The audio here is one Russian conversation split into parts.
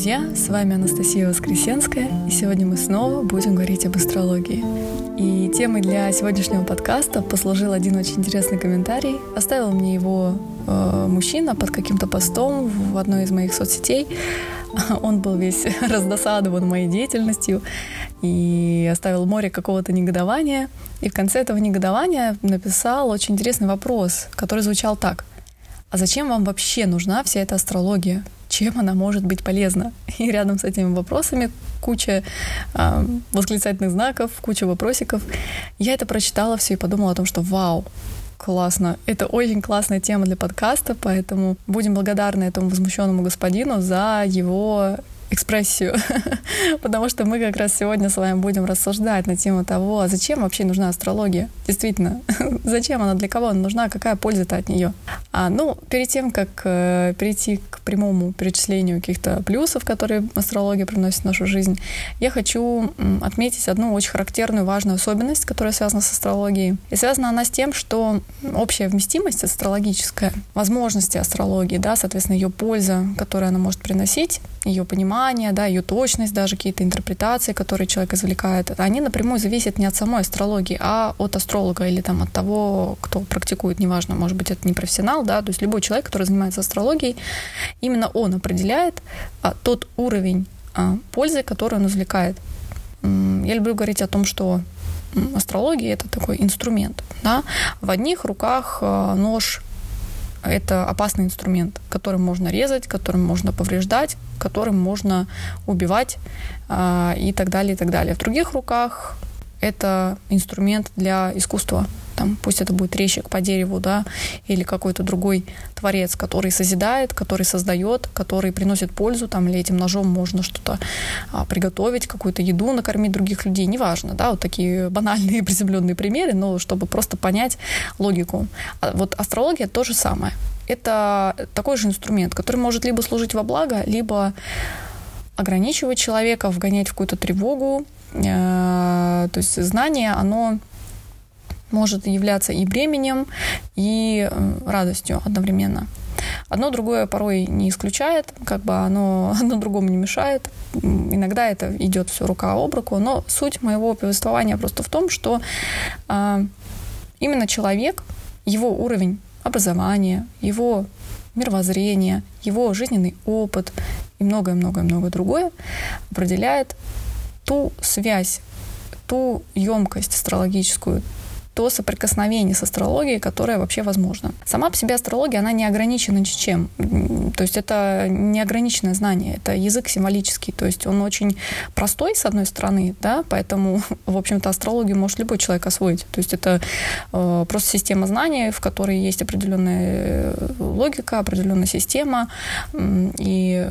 друзья! С вами Анастасия Воскресенская, и сегодня мы снова будем говорить об астрологии. И темой для сегодняшнего подкаста послужил один очень интересный комментарий. Оставил мне его э, мужчина под каким-то постом в одной из моих соцсетей. Он был весь раздосадован моей деятельностью и оставил море какого-то негодования. И в конце этого негодования написал очень интересный вопрос, который звучал так. А зачем вам вообще нужна вся эта астрология? чем она может быть полезна. И рядом с этими вопросами куча э, восклицательных знаков, куча вопросиков. Я это прочитала все и подумала о том, что вау, классно. Это очень классная тема для подкаста, поэтому будем благодарны этому возмущенному господину за его экспрессию, потому что мы как раз сегодня с вами будем рассуждать на тему того, а зачем вообще нужна астрология. Действительно, зачем она, для кого она нужна, какая польза-то от нее. А, ну, перед тем, как э, перейти к прямому перечислению каких-то плюсов, которые астрология приносит в нашу жизнь, я хочу отметить одну очень характерную, важную особенность, которая связана с астрологией. И связана она с тем, что общая вместимость астрологическая, возможности астрологии, да, соответственно, ее польза, которую она может приносить, ее понимание, да, ее точность, даже какие-то интерпретации, которые человек извлекает, они напрямую зависят не от самой астрологии, а от астролога или там от того, кто практикует, неважно, может быть, это не профессионал, да, то есть любой человек, который занимается астрологией, именно он определяет а, тот уровень а, пользы, который он извлекает. Я люблю говорить о том, что астрология это такой инструмент. Да? В одних руках а, нож это опасный инструмент, которым можно резать, которым можно повреждать, которым можно убивать э, и так далее, и так далее. В других руках это инструмент для искусства. Там, пусть это будет резчик по дереву, да, или какой-то другой творец, который созидает, который создает, который приносит пользу, там, или этим ножом можно что-то а, приготовить, какую-то еду накормить других людей, неважно, да, вот такие банальные приземленные примеры, но чтобы просто понять логику. А вот астрология то же самое. Это такой же инструмент, который может либо служить во благо, либо ограничивать человека, вгонять в какую-то тревогу, Э, то есть знание, оно может являться и бременем, и э, радостью одновременно. Одно другое порой не исключает, как бы оно одно другому не мешает. Иногда это идет все рука об руку, но суть моего повествования просто в том, что а, именно человек, его уровень образования, его мировоззрение, его жизненный опыт и многое-многое-многое другое определяет ту связь, ту емкость астрологическую, то соприкосновение с астрологией, которое вообще возможно. Сама по себе астрология, она не ограничена ничем. То есть это неограниченное знание, это язык символический, то есть он очень простой, с одной стороны, да, поэтому, в общем-то, астрологию может любой человек освоить. То есть это э, просто система знаний, в которой есть определенная э, логика, определенная система, и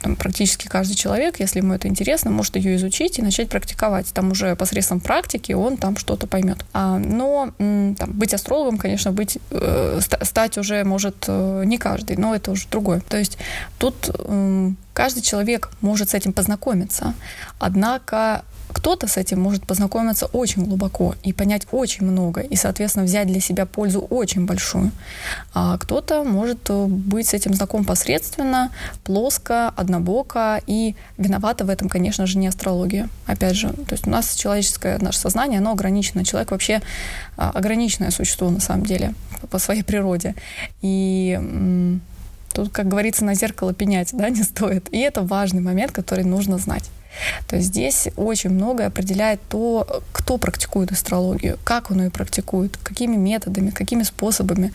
там, практически каждый человек, если ему это интересно, может ее изучить и начать практиковать. Там уже посредством практики он там что-то поймет. А, но там, быть астрологом, конечно, быть, э, стать уже может э, не каждый, но это уже другое. То есть тут э, каждый человек может с этим познакомиться. Однако кто-то с этим может познакомиться очень глубоко и понять очень много, и, соответственно, взять для себя пользу очень большую. А кто-то может э, быть с этим знаком посредственно, плоско, однобоко, и виновата в этом, конечно же, не астрология. Опять же, то есть у нас человеческое наше сознание, оно ограничено. Человек вообще а, ограниченное существо на самом деле по своей природе. И Тут, как говорится, на зеркало пенять да, не стоит. И это важный момент, который нужно знать. То есть здесь очень многое определяет то, кто практикует астрологию, как он ее практикует, какими методами, какими способами,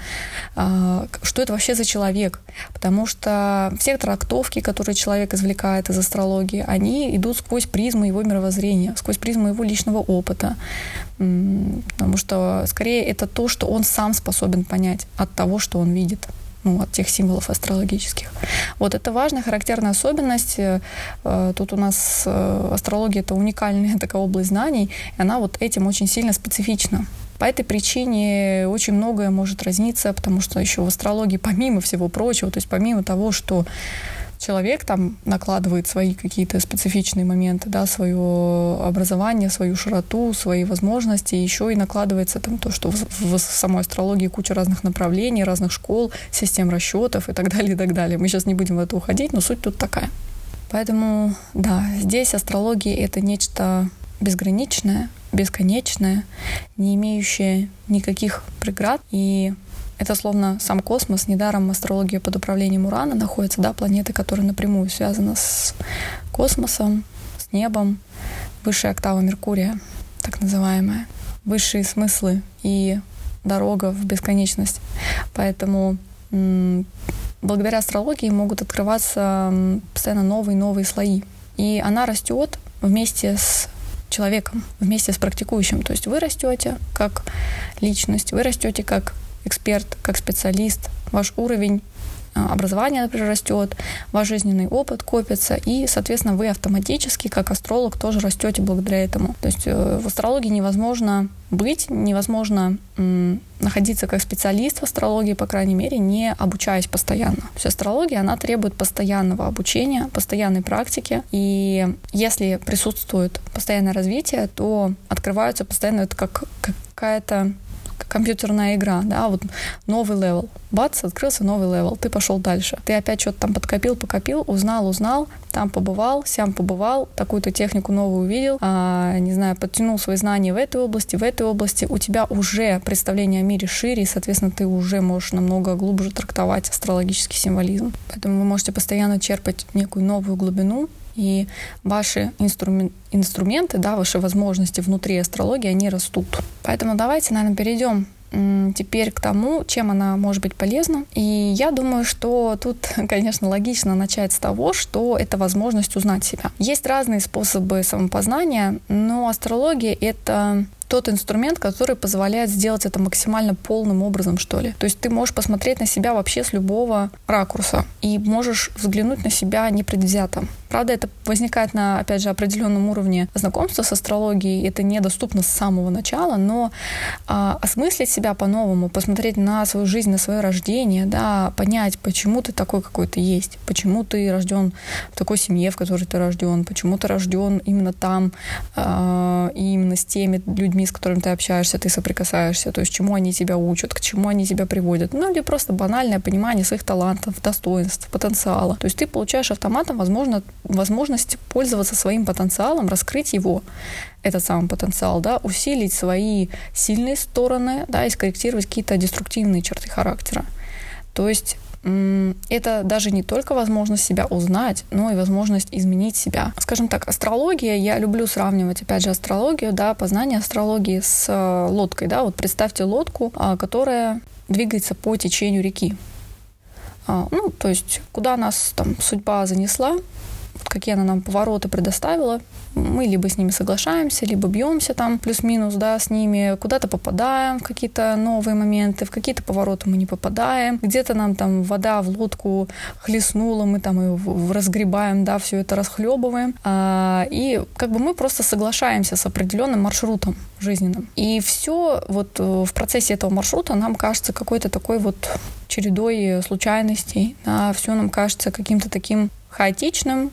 а, что это вообще за человек. Потому что все трактовки, которые человек извлекает из астрологии, они идут сквозь призму его мировоззрения, сквозь призму его личного опыта. Потому что скорее это то, что он сам способен понять от того, что он видит ну, от тех символов астрологических. Вот это важная, характерная особенность. Э, тут у нас э, астрология — это уникальная такая область знаний, и она вот этим очень сильно специфична. По этой причине очень многое может разниться, потому что еще в астрологии, помимо всего прочего, то есть помимо того, что человек там накладывает свои какие-то специфичные моменты, да, свое образование, свою широту, свои возможности, еще и накладывается там то, что в, в самой астрологии куча разных направлений, разных школ, систем расчетов и так далее, и так далее. Мы сейчас не будем в это уходить, но суть тут такая. Поэтому, да, здесь астрология — это нечто безграничное, бесконечное, не имеющее никаких преград. И это словно сам космос. Недаром астрология под управлением Урана находится, да, планеты, которые напрямую связаны с космосом, с небом, высшая октава Меркурия, так называемая, высшие смыслы и дорога в бесконечность. Поэтому благодаря астрологии могут открываться постоянно новые и новые слои. И она растет вместе с человеком, вместе с практикующим. То есть вы растете как личность, вы растете как эксперт, как специалист, ваш уровень а, образование, например, растет, ваш жизненный опыт копится, и, соответственно, вы автоматически, как астролог, тоже растете благодаря этому. То есть э, в астрологии невозможно быть, невозможно находиться как специалист в астрологии, по крайней мере, не обучаясь постоянно. То астрология, она требует постоянного обучения, постоянной практики, и если присутствует постоянное развитие, то открываются постоянно это как какая-то компьютерная игра, да, вот новый левел. Бац, открылся новый левел, ты пошел дальше. Ты опять что-то там подкопил, покопил, узнал, узнал, там побывал, сям побывал, такую-то технику новую увидел, а, не знаю, подтянул свои знания в этой области, в этой области. У тебя уже представление о мире шире, и, соответственно, ты уже можешь намного глубже трактовать астрологический символизм. Поэтому вы можете постоянно черпать некую новую глубину и ваши инструмен, инструменты, да, ваши возможности внутри астрологии, они растут. Поэтому давайте, наверное, перейдем теперь к тому, чем она может быть полезна. И я думаю, что тут, конечно, логично начать с того, что это возможность узнать себя. Есть разные способы самопознания, но астрология — это тот инструмент, который позволяет сделать это максимально полным образом, что ли. То есть ты можешь посмотреть на себя вообще с любого ракурса и можешь взглянуть на себя непредвзято. Правда, это возникает на, опять же, определенном уровне знакомства с астрологией. Это недоступно с самого начала, но а, осмыслить себя по-новому, посмотреть на свою жизнь, на свое рождение, да, понять, почему ты такой, какой ты есть, почему ты рожден в такой семье, в которой ты рожден, почему ты рожден именно там, а, и именно с теми людьми, с которыми ты общаешься, ты соприкасаешься, то есть чему они тебя учат, к чему они тебя приводят. Ну или просто банальное понимание своих талантов, достоинств, потенциала. То есть ты получаешь автоматом, возможно, возможность пользоваться своим потенциалом, раскрыть его, этот самый потенциал, да, усилить свои сильные стороны, да, и скорректировать какие-то деструктивные черты характера. То есть это даже не только возможность себя узнать, но и возможность изменить себя. Скажем так, астрология, я люблю сравнивать, опять же, астрологию, да, познание астрологии с э, лодкой, да, вот представьте лодку, а, которая двигается по течению реки. А, ну, то есть, куда нас там судьба занесла, какие она нам повороты предоставила, мы либо с ними соглашаемся, либо бьемся там плюс-минус, да, с ними, куда-то попадаем в какие-то новые моменты, в какие-то повороты мы не попадаем, где-то нам там вода в лодку хлестнула, мы там ее разгребаем, да, все это расхлебываем, а, и как бы мы просто соглашаемся с определенным маршрутом жизненным. И все вот э, в процессе этого маршрута нам кажется какой-то такой вот чередой случайностей, да, все нам кажется каким-то таким хаотичным,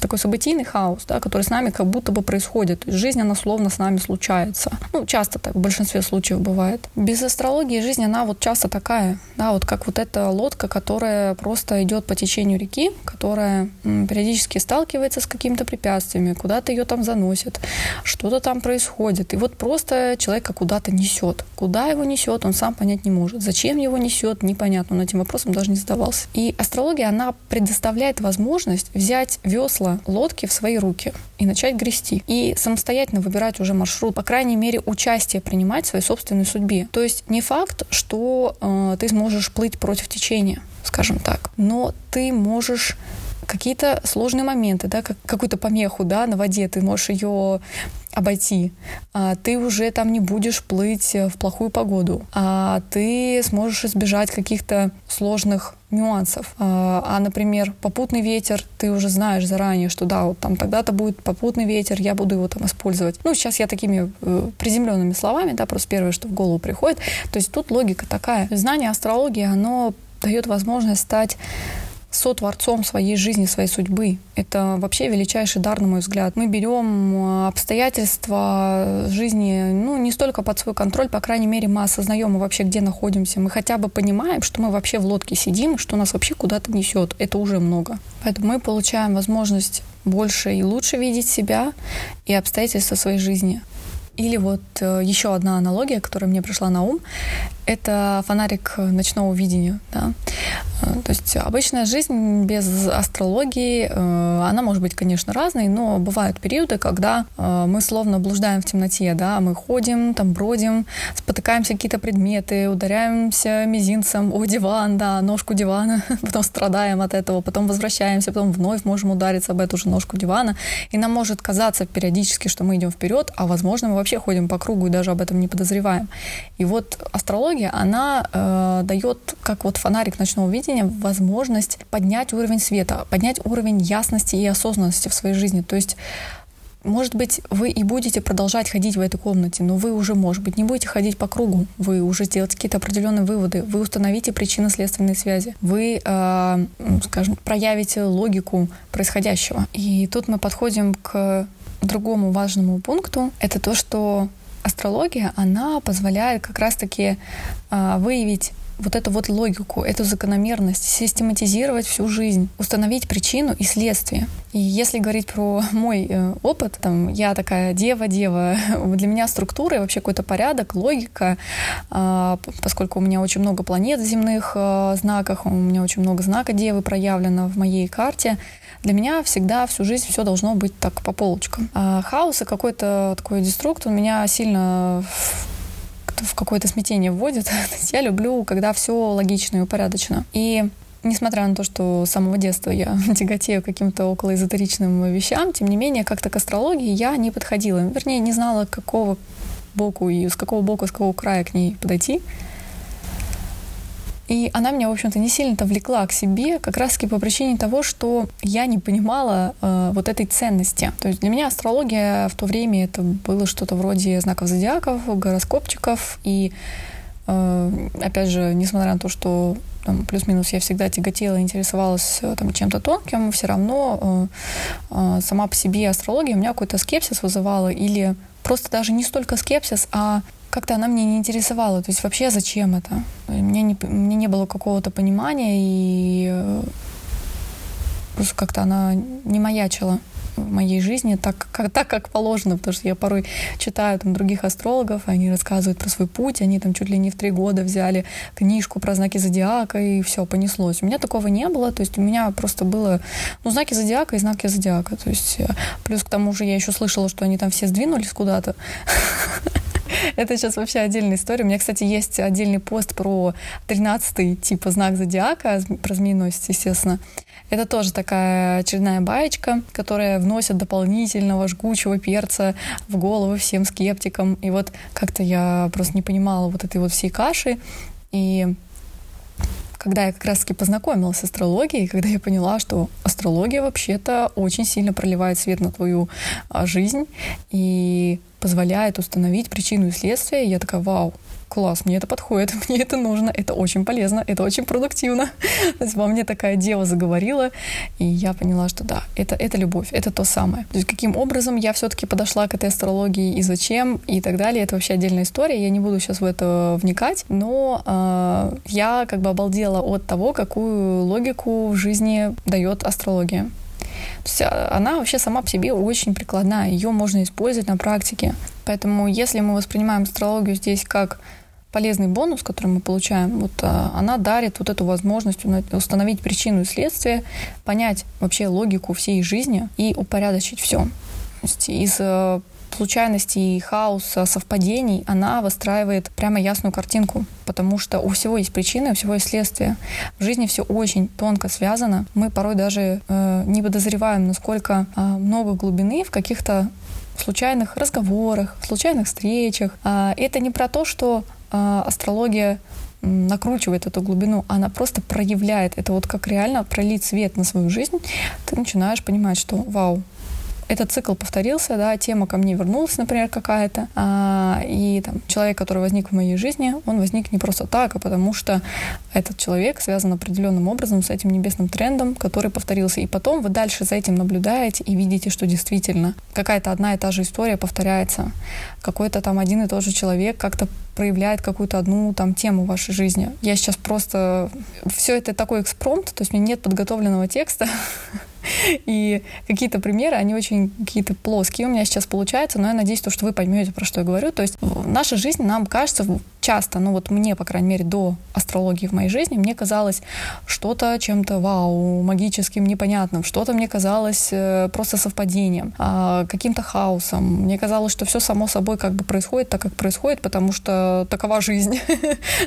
такой событийный хаос, да, который с нами как будто бы происходит. Жизнь, она словно с нами случается. Ну, часто так в большинстве случаев бывает. Без астрологии жизнь, она вот часто такая, да, вот как вот эта лодка, которая просто идет по течению реки, которая периодически сталкивается с какими-то препятствиями, куда-то ее там заносит, что-то там происходит. И вот просто человека куда-то несет. Куда его несет, он сам понять не может. Зачем его несет, непонятно. Он этим вопросом даже не задавался. И астрология, она предоставляет возможность взять весла лодки в свои руки и начать грести. И самостоятельно выбирать уже маршрут, по крайней мере, участие принимать в своей собственной судьбе. То есть не факт, что э, ты сможешь плыть против течения, скажем так, но ты можешь какие-то сложные моменты, да, как, какую-то помеху, да, на воде, ты можешь ее обойти, а ты уже там не будешь плыть в плохую погоду, а ты сможешь избежать каких-то сложных нюансов. А, а, например, попутный ветер, ты уже знаешь заранее, что да, вот там тогда-то будет попутный ветер, я буду его там использовать. Ну, сейчас я такими э, приземленными словами, да, просто первое, что в голову приходит. То есть тут логика такая. Знание астрологии, оно дает возможность стать сотворцом своей жизни, своей судьбы. Это вообще величайший дар, на мой взгляд. Мы берем э, обстоятельства жизни, ну, не столько под свой контроль, по крайней мере, мы осознаем вообще, где находимся. Мы хотя бы понимаем, что мы вообще в лодке сидим, что нас вообще куда-то несет. Это уже много. Поэтому мы получаем возможность больше и лучше видеть себя и обстоятельства своей жизни. Или вот э, еще одна аналогия, которая мне пришла на ум, это фонарик ночного видения. Да? Э, то есть обычная жизнь без астрологии, э, она может быть, конечно, разной, но бывают периоды, когда мы словно блуждаем в темноте, да, мы ходим, там бродим, спотыкаемся какие-то предметы, ударяемся мизинцем о диван, да, ножку дивана, потом страдаем от этого, потом возвращаемся, потом вновь можем удариться об эту же ножку дивана, и нам может казаться периодически, что мы идем вперед, а возможно мы вообще ходим по кругу и даже об этом не подозреваем. И вот астрология, она э, дает, как вот фонарик ночного видения, возможность поднять уровень света, поднять уровень ясности и осознанности в своей жизни. То есть может быть, вы и будете продолжать ходить в этой комнате, но вы уже, может быть, не будете ходить по кругу. Вы уже сделаете какие-то определенные выводы. Вы установите причинно-следственные связи. Вы, э, скажем, проявите логику происходящего. И тут мы подходим к другому важному пункту, это то, что астрология, она позволяет как раз-таки э, выявить вот эту вот логику, эту закономерность, систематизировать всю жизнь, установить причину и следствие. И если говорить про мой э, опыт, там, я такая дева-дева, для меня структура и вообще какой-то порядок, логика, э, поскольку у меня очень много планет в земных э, знаках, у меня очень много знака девы проявлено в моей карте, для меня всегда всю жизнь все должно быть так по полочкам. А хаос и какой-то такой деструкт у меня сильно в какое-то смятение вводит. я люблю, когда все логично и упорядочено. И несмотря на то, что с самого детства я тяготею каким-то околоэзотеричным вещам, тем не менее, как-то к астрологии я не подходила. Вернее, не знала, какого боку и с какого боку, с какого края к ней подойти. И она меня, в общем-то, не сильно-то влекла к себе, как раз-таки по причине того, что я не понимала э, вот этой ценности. То есть для меня астрология в то время это было что-то вроде знаков зодиаков, гороскопчиков. И, э, опять же, несмотря на то, что там, плюс-минус я всегда тяготела, интересовалась э, там, чем-то тонким, все равно э, э, сама по себе астрология у меня какой-то скепсис вызывала или просто даже не столько скепсис, а как-то она мне не интересовала. То есть вообще зачем это? Мне не, мне не было какого-то понимания, и э, просто как-то она не маячила в моей жизни так как, так, как положено, потому что я порой читаю там других астрологов, они рассказывают про свой путь, они там чуть ли не в три года взяли книжку про знаки зодиака, и все, понеслось. У меня такого не было, то есть у меня просто было, ну, знаки зодиака и знаки зодиака, то есть э, плюс к тому же я еще слышала, что они там все сдвинулись куда-то, Это сейчас вообще отдельная история. У меня, кстати, есть отдельный пост про 13-й типа знак зодиака, про змееносец, естественно. Это тоже такая очередная баечка, которая вносит дополнительного жгучего перца в голову всем скептикам. И вот как-то я просто не понимала вот этой вот всей каши. И когда я как раз-таки познакомилась с астрологией, когда я поняла, что астрология вообще-то очень сильно проливает свет на твою а, жизнь и позволяет установить причину и следствие, я такая, вау, класс, мне это подходит, мне это нужно, это очень полезно, это очень продуктивно. То есть во мне такая дева заговорила, и я поняла, что да, это, это любовь, это то самое. То есть каким образом я все-таки подошла к этой астрологии и зачем и так далее, это вообще отдельная история, я не буду сейчас в это вникать, но э, я как бы обалдела от того, какую логику в жизни дает астрология. То есть она вообще сама по себе очень прикладная, ее можно использовать на практике. Поэтому если мы воспринимаем астрологию здесь как полезный бонус, который мы получаем, вот а, она дарит вот эту возможность установить причину и следствие, понять вообще логику всей жизни и упорядочить все. Из э, случайностей, хаоса, совпадений она выстраивает прямо ясную картинку, потому что у всего есть причины, у всего есть следствие. В жизни все очень тонко связано. Мы порой даже э, не подозреваем, насколько э, много глубины в каких-то случайных разговорах, случайных встречах. А это не про то, что а, астрология накручивает эту глубину, она просто проявляет. Это вот как реально пролить свет на свою жизнь. Ты начинаешь понимать, что вау, этот цикл повторился, да, тема ко мне вернулась, например, какая-то, а, и там человек, который возник в моей жизни, он возник не просто так, а потому что этот человек связан определенным образом с этим небесным трендом, который повторился. И потом вы дальше за этим наблюдаете и видите, что действительно какая-то одна и та же история повторяется. Какой-то там один и тот же человек как-то проявляет какую-то одну там тему в вашей жизни. Я сейчас просто... Все это такой экспромт, то есть у меня нет подготовленного текста, И какие-то примеры, они очень какие-то плоские у меня сейчас получаются, но я надеюсь, то, что вы поймете, про что я говорю. То есть наша жизнь нам кажется часто, ну вот мне, по крайней мере, до астрологии в моей жизни, мне казалось что-то чем-то вау, магическим, непонятным, что-то мне казалось э, просто совпадением, а, каким-то хаосом. Мне казалось, что все само собой как бы происходит так, как происходит, потому что такова жизнь.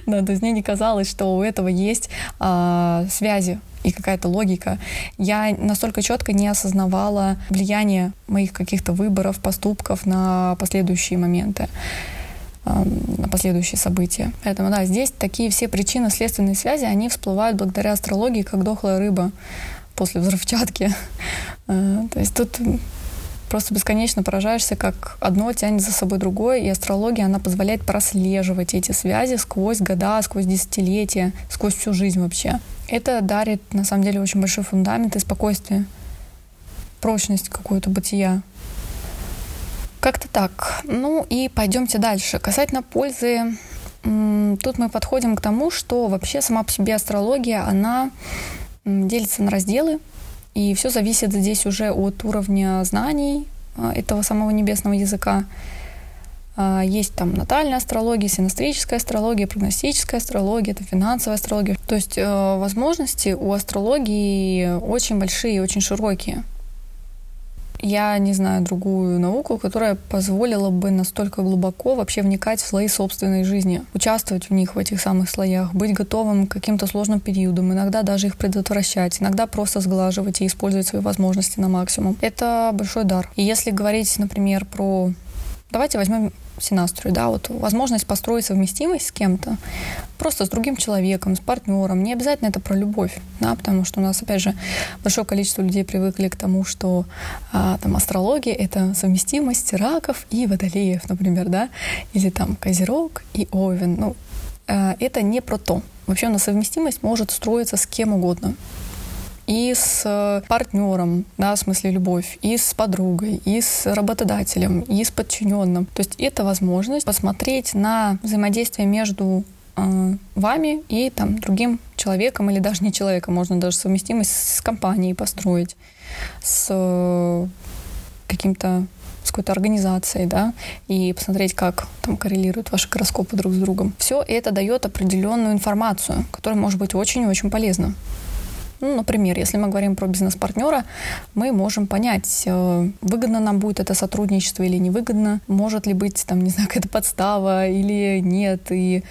Да, то есть мне не казалось, что у этого есть а, связи и какая-то логика. Я настолько четко не осознавала влияние моих каких-то выборов, поступков на последующие моменты последующие события. Поэтому, да, здесь такие все причины следственные связи, они всплывают благодаря астрологии, как дохлая рыба после взрывчатки. Э, то есть тут просто бесконечно поражаешься, как одно тянет за собой другое, и астрология, она позволяет прослеживать эти связи сквозь года, сквозь десятилетия, сквозь всю жизнь вообще. Это дарит, на самом деле, очень большой фундамент и спокойствие, прочность какую-то бытия. Как-то так. Ну и пойдемте дальше. Касательно пользы, тут мы подходим к тому, что вообще сама по себе астрология, она делится на разделы, и все зависит здесь уже от уровня знаний а, этого самого небесного языка. А, есть там натальная астрология, синастрическая астрология, прогностическая астрология, это финансовая астрология. То есть э, возможности у астрологии очень большие, очень широкие. Я не знаю другую науку, которая позволила бы настолько глубоко вообще вникать в слои собственной жизни, участвовать в них, в этих самых слоях, быть готовым к каким-то сложным периодам, иногда даже их предотвращать, иногда просто сглаживать и использовать свои возможности на максимум. Это большой дар. И если говорить, например, про... Давайте возьмем синастрию, да, вот возможность построить совместимость с кем-то, просто с другим человеком, с партнером. Не обязательно это про любовь, да, потому что у нас, опять же, большое количество людей привыкли к тому, что а, там астрология — это совместимость раков и водолеев, например, да, или там козерог и овен. Ну, а, это не про то. Вообще у нас совместимость может строиться с кем угодно и с э, партнером, да, в смысле любовь, и с подругой, и с работодателем, и с подчиненным. То есть это возможность посмотреть на взаимодействие между э, вами и там другим человеком или даже не человеком, можно даже совместимость с компанией построить, с э, каким-то с какой-то организацией, да, и посмотреть, как там коррелируют ваши гороскопы друг с другом. Все это дает определенную информацию, которая может быть очень и очень полезна. Ну, например, если мы говорим про бизнес-партнера, мы можем понять, э, выгодно нам будет это сотрудничество или невыгодно, может ли быть там, не знаю, какая-то подстава или нет, и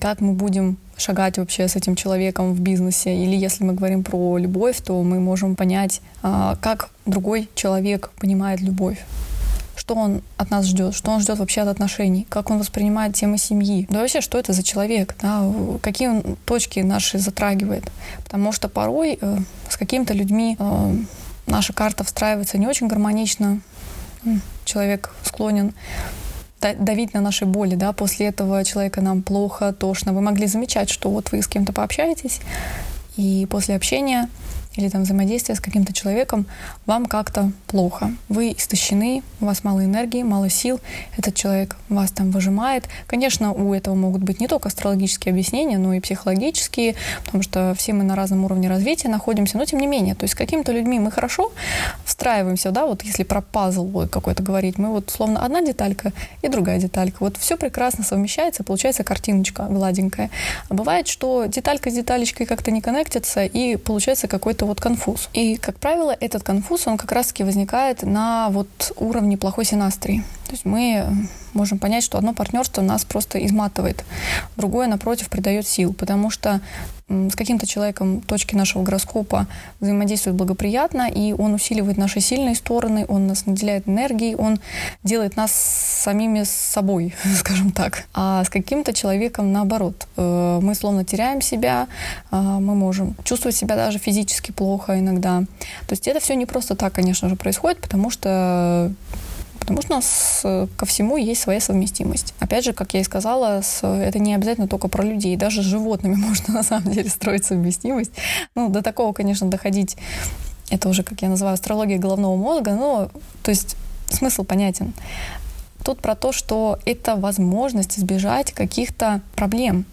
как мы будем шагать вообще с этим человеком в бизнесе. Или если мы говорим про любовь, то мы можем понять, а, как другой человек понимает любовь что он от нас ждет, что он ждет вообще от отношений, как он воспринимает темы семьи, да вообще, что это за человек, да, какие он точки наши затрагивает. Потому что порой э, с какими-то людьми э, наша карта встраивается не очень гармонично, человек склонен давить на наши боли, да, после этого человека нам плохо, тошно. Вы могли замечать, что вот вы с кем-то пообщаетесь, и после общения или там взаимодействия с каким-то человеком, вам как-то плохо. Вы истощены, у вас мало энергии, мало сил, этот человек вас там выжимает. Конечно, у этого могут быть не только астрологические объяснения, но и психологические, потому что все мы на разном уровне развития находимся, но тем не менее, то есть с какими-то людьми мы хорошо встраиваемся, да, вот если про пазл какой-то говорить, мы вот словно одна деталька и другая деталька, вот все прекрасно совмещается, получается картиночка гладенькая. А бывает, что деталька с деталечкой как-то не коннектится, и получается какой-то вот конфуз. И, как правило, этот конфуз, он как раз-таки возникает на вот уровне плохой синастрии. То есть мы можем понять, что одно партнерство нас просто изматывает, другое, напротив, придает сил, потому что с каким-то человеком точки нашего гороскопа взаимодействуют благоприятно, и он усиливает наши сильные стороны, он нас наделяет энергией, он делает нас самими собой, скажем так. А с каким-то человеком наоборот. Э, мы словно теряем себя, э, мы можем чувствовать себя даже физически плохо иногда. То есть это все не просто так, конечно же, происходит, потому что потому что у нас э, ко всему есть своя совместимость. Опять же, как я и сказала, это не обязательно только про людей. Даже с животными можно на самом деле строить совместимость. Ну, до такого, конечно, доходить, это уже, как я называю, астрология головного мозга, но, то есть, смысл понятен. Тут про то, что это возможность избежать каких-то проблем,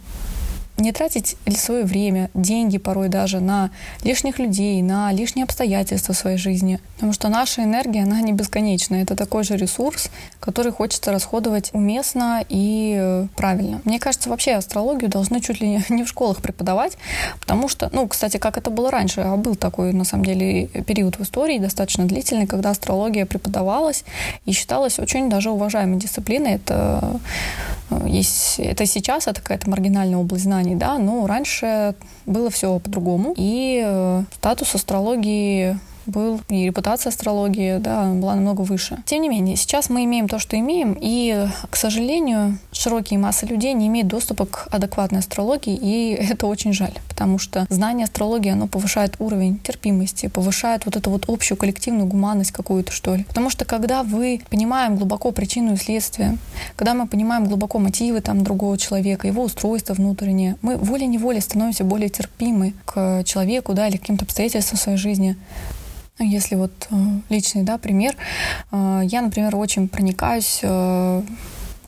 не тратить свое время, деньги порой даже на лишних людей, на лишние обстоятельства в своей жизни. Потому что наша энергия, она не бесконечна. Это такой же ресурс, который хочется расходовать уместно и э, правильно. Мне кажется, вообще астрологию должны чуть ли не в школах преподавать, потому что, ну, кстати, как это было раньше, а был такой, на самом деле, период в истории достаточно длительный, когда астрология преподавалась и считалась очень даже уважаемой дисциплиной. Это, есть, это сейчас, это какая-то маргинальная область знаний, да, но раньше было все по-другому, и э, статус астрологии был, и репутация астрологии, да, была намного выше. Тем не менее, сейчас мы имеем то, что имеем, и, к сожалению, широкие массы людей не имеют доступа к адекватной астрологии, и это очень жаль, потому что знание астрологии, оно повышает уровень терпимости, повышает вот эту вот общую коллективную гуманность какую-то, что ли. Потому что когда вы понимаем глубоко причину и следствие, когда мы понимаем глубоко мотивы там другого человека, его устройство внутреннее, мы волей-неволей становимся более терпимы к человеку, да, или к каким-то обстоятельствам в своей жизни. Если вот э, личный да, пример, э, я, например, очень проникаюсь э,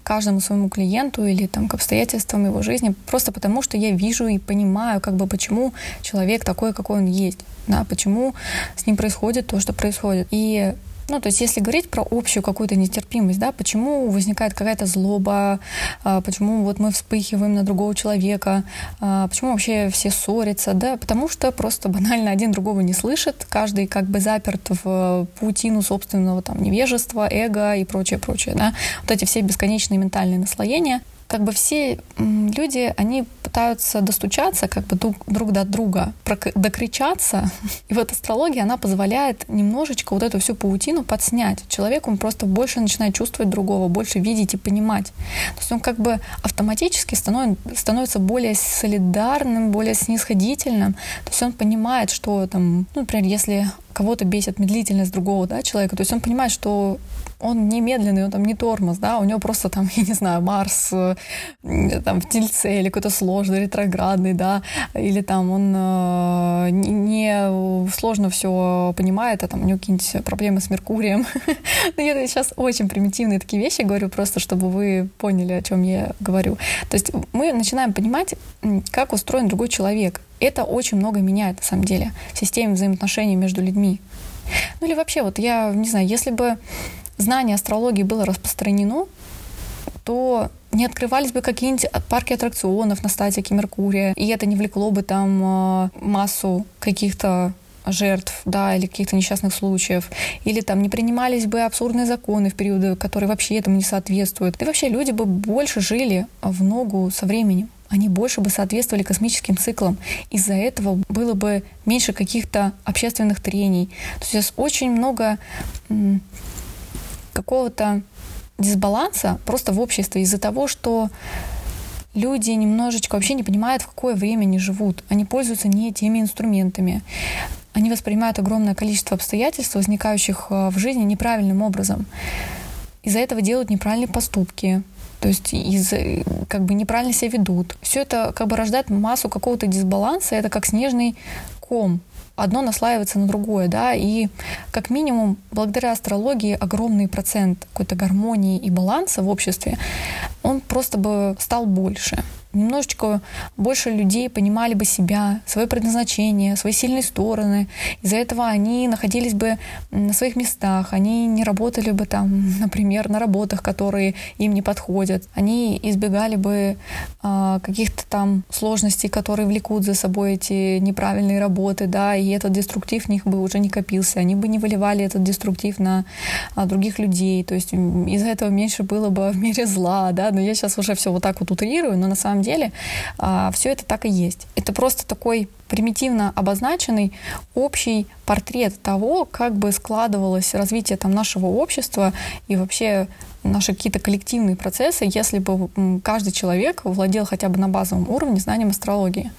каждому своему клиенту или там, к обстоятельствам его жизни, просто потому что я вижу и понимаю, как бы почему человек такой, какой он есть, да, почему с ним происходит то, что происходит. И ну, то есть если говорить про общую какую-то нетерпимость, да, почему возникает какая-то злоба, а, почему вот мы вспыхиваем на другого человека, а, почему вообще все ссорятся, да, потому что просто банально один другого не слышит, каждый как бы заперт в паутину собственного там невежества, эго и прочее, прочее, да. Вот эти все бесконечные ментальные наслоения, как бы все люди, они пытаются достучаться как бы друг, друг до друга, докричаться. И вот астрология, она позволяет немножечко вот эту всю паутину подснять. Человек, он просто больше начинает чувствовать другого, больше видеть и понимать. То есть он как бы автоматически становится, становится более солидарным, более снисходительным. То есть он понимает, что там, ну, например, если кого-то бесит медлительность другого да, человека, то есть он понимает, что он не медленный, он там не тормоз, да, у него просто там, я не знаю, Марс э, там в Тельце или какой-то сложный, ретроградный, да, или там он э, не сложно все понимает, а там у него какие-нибудь проблемы с Меркурием. Но ну, я сейчас очень примитивные такие вещи говорю, просто чтобы вы поняли, о чем я говорю. То есть мы начинаем понимать, как устроен другой человек. Это очень много меняет, на самом деле, в системе взаимоотношений между людьми. Ну или вообще, вот я не знаю, если бы знание астрологии было распространено, то не открывались бы какие-нибудь парки аттракционов на статике Меркурия, и это не влекло бы там а, массу каких-то жертв, да, или каких-то несчастных случаев, или там не принимались бы абсурдные законы в периоды, которые вообще этому не соответствуют. И вообще люди бы больше жили в ногу со временем они больше бы соответствовали космическим циклам. Из-за этого было бы меньше каких-то общественных трений. То есть очень много какого-то дисбаланса просто в обществе из-за того, что люди немножечко вообще не понимают, в какое время они живут. Они пользуются не теми инструментами. Они воспринимают огромное количество обстоятельств, возникающих э, в жизни неправильным образом. Из-за этого делают неправильные поступки, то есть из, как бы неправильно себя ведут. Все это как бы рождает массу какого-то дисбаланса, это как снежный ком, одно наслаивается на другое, да, и как минимум благодаря астрологии огромный процент какой-то гармонии и баланса в обществе, он просто бы стал больше немножечко больше людей понимали бы себя, свое предназначение, свои сильные стороны. Из-за этого они находились бы на своих местах, они не работали бы там, например, на работах, которые им не подходят. Они избегали бы а, каких-то там сложностей, которые влекут за собой эти неправильные работы, да, и этот деструктив в них бы уже не копился. Они бы не выливали этот деструктив на а, других людей. То есть из-за этого меньше было бы в мире зла, да, но я сейчас уже все вот так вот утрирую, но на самом деле деле а, все это так и есть. Это просто такой примитивно обозначенный общий портрет того, как бы складывалось развитие там, нашего общества и вообще наши какие-то коллективные процессы, если бы каждый человек владел хотя бы на базовом уровне знанием астрологии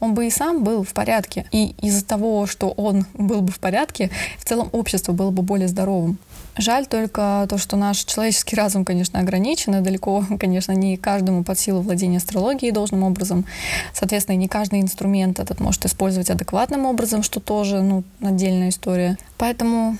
он бы и сам был в порядке. И из-за того, что он был бы в порядке, в целом общество было бы более здоровым. Жаль только то, что наш человеческий разум, конечно, ограничен, и далеко, конечно, не каждому под силу владения астрологией должным образом. Соответственно, не каждый инструмент этот может использовать адекватным образом, что тоже, ну, отдельная история. Поэтому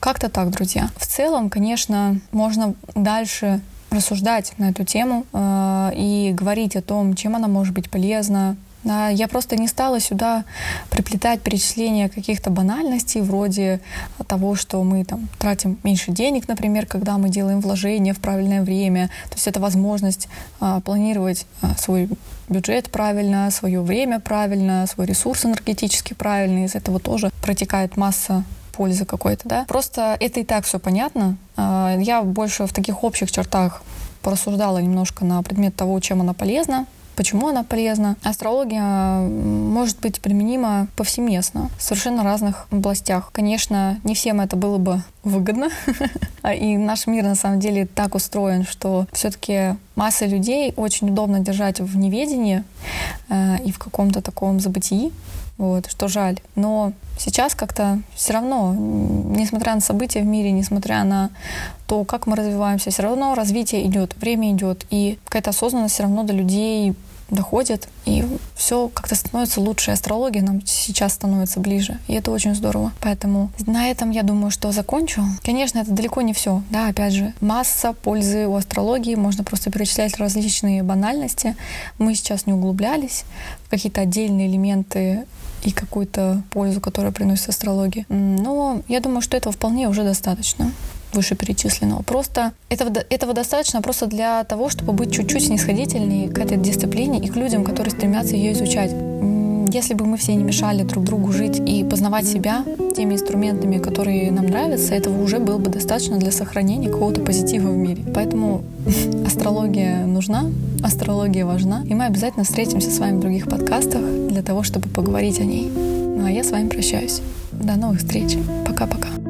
как-то так, друзья. В целом, конечно, можно дальше рассуждать на эту тему э, и говорить о том, чем она может быть полезна, я просто не стала сюда приплетать перечисления каких-то банальностей, вроде того, что мы там тратим меньше денег, например, когда мы делаем вложения в правильное время. То есть это возможность а, планировать а, свой бюджет правильно, свое время правильно, свой ресурс энергетически правильно. Из этого тоже протекает масса пользы какой-то, да. Просто это и так все понятно. А, я больше в таких общих чертах порассуждала немножко на предмет того, чем она полезна, почему она полезна. Астрология может быть применима повсеместно, в совершенно разных областях. Конечно, не всем это было бы выгодно. И наш мир на самом деле так устроен, что все-таки масса людей очень удобно держать в неведении э, и в каком-то таком забытии. Вот, что жаль. Но сейчас как-то все равно, несмотря на события в мире, несмотря на то, как мы развиваемся, все равно развитие идет, время идет, и какая-то осознанность все равно до людей доходит, и все как-то становится лучше. Астрология нам сейчас становится ближе, и это очень здорово. Поэтому на этом я думаю, что закончу. Конечно, это далеко не все. Да, опять же, масса пользы у астрологии, можно просто перечислять различные банальности. Мы сейчас не углублялись в какие-то отдельные элементы и какую-то пользу, которая приносит астрология. Но я думаю, что этого вполне уже достаточно вышеперечисленного. Просто этого, этого достаточно просто для того, чтобы быть чуть-чуть снисходительнее к этой дисциплине и к людям, которые стремятся ее изучать. Если бы мы все не мешали друг другу жить и познавать себя теми инструментами, которые нам нравятся, этого уже было бы достаточно для сохранения какого-то позитива в мире. Поэтому астрология нужна, астрология важна, и мы обязательно встретимся с вами в других подкастах для того, чтобы поговорить о ней. Ну а я с вами прощаюсь. До новых встреч. Пока-пока.